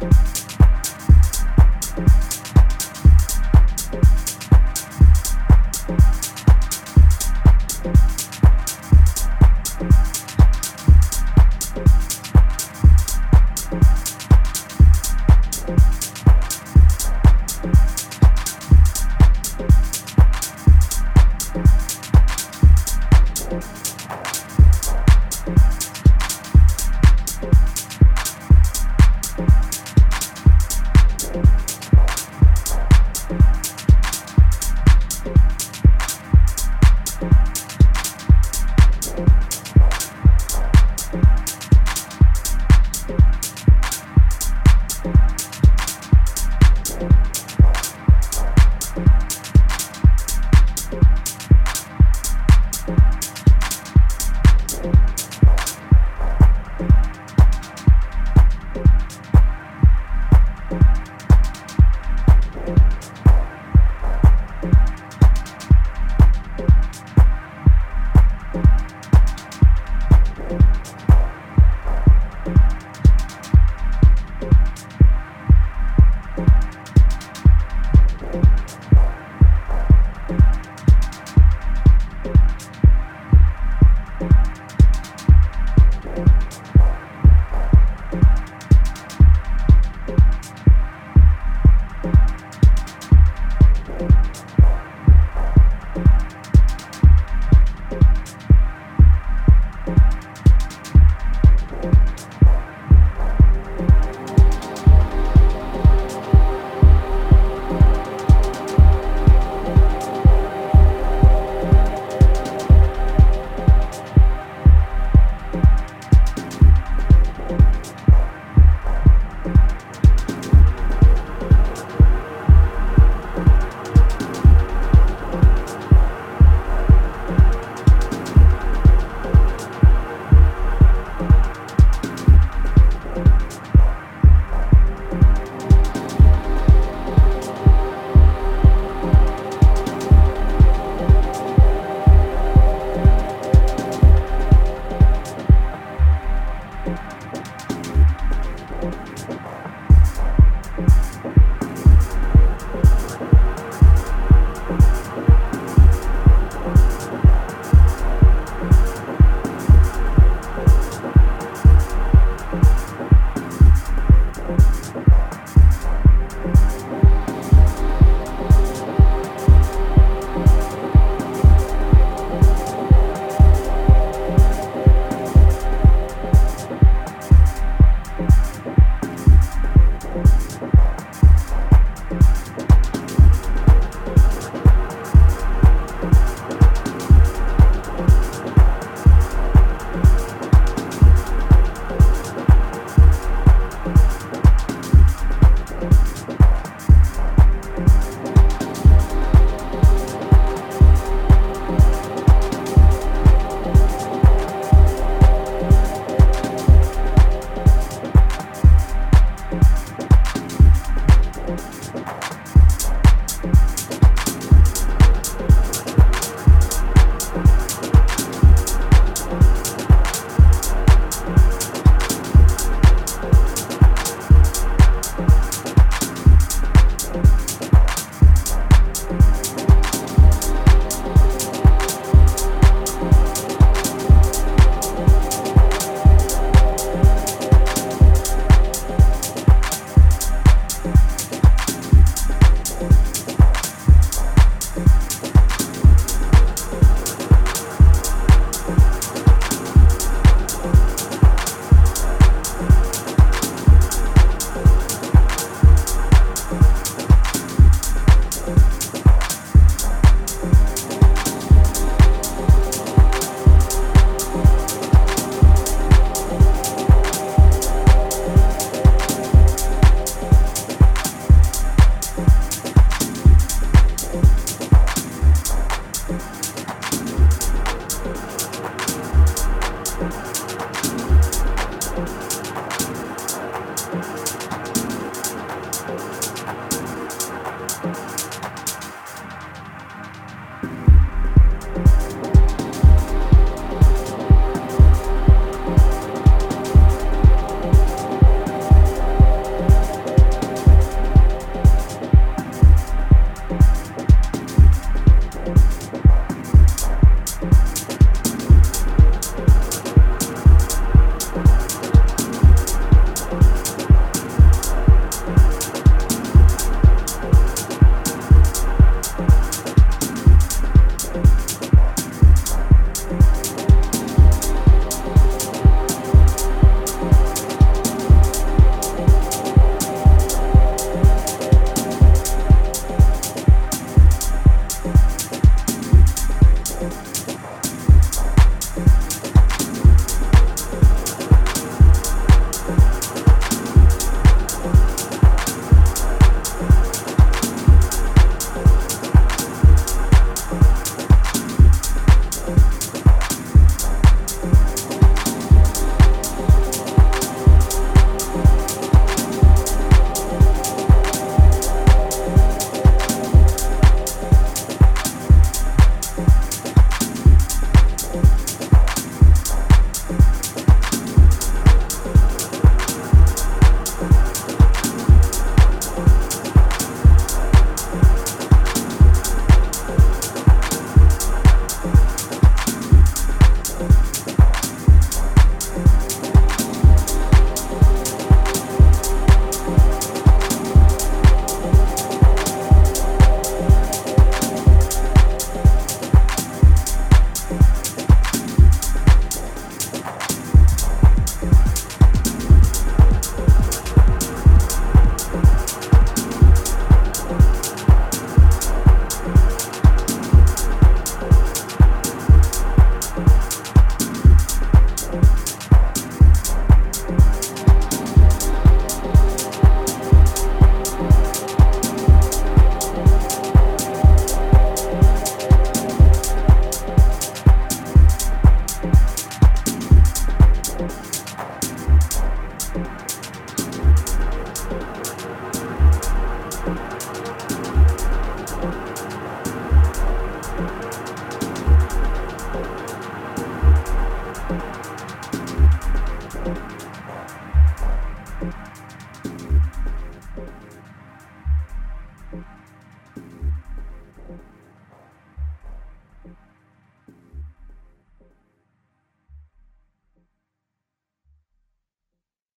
Podcast.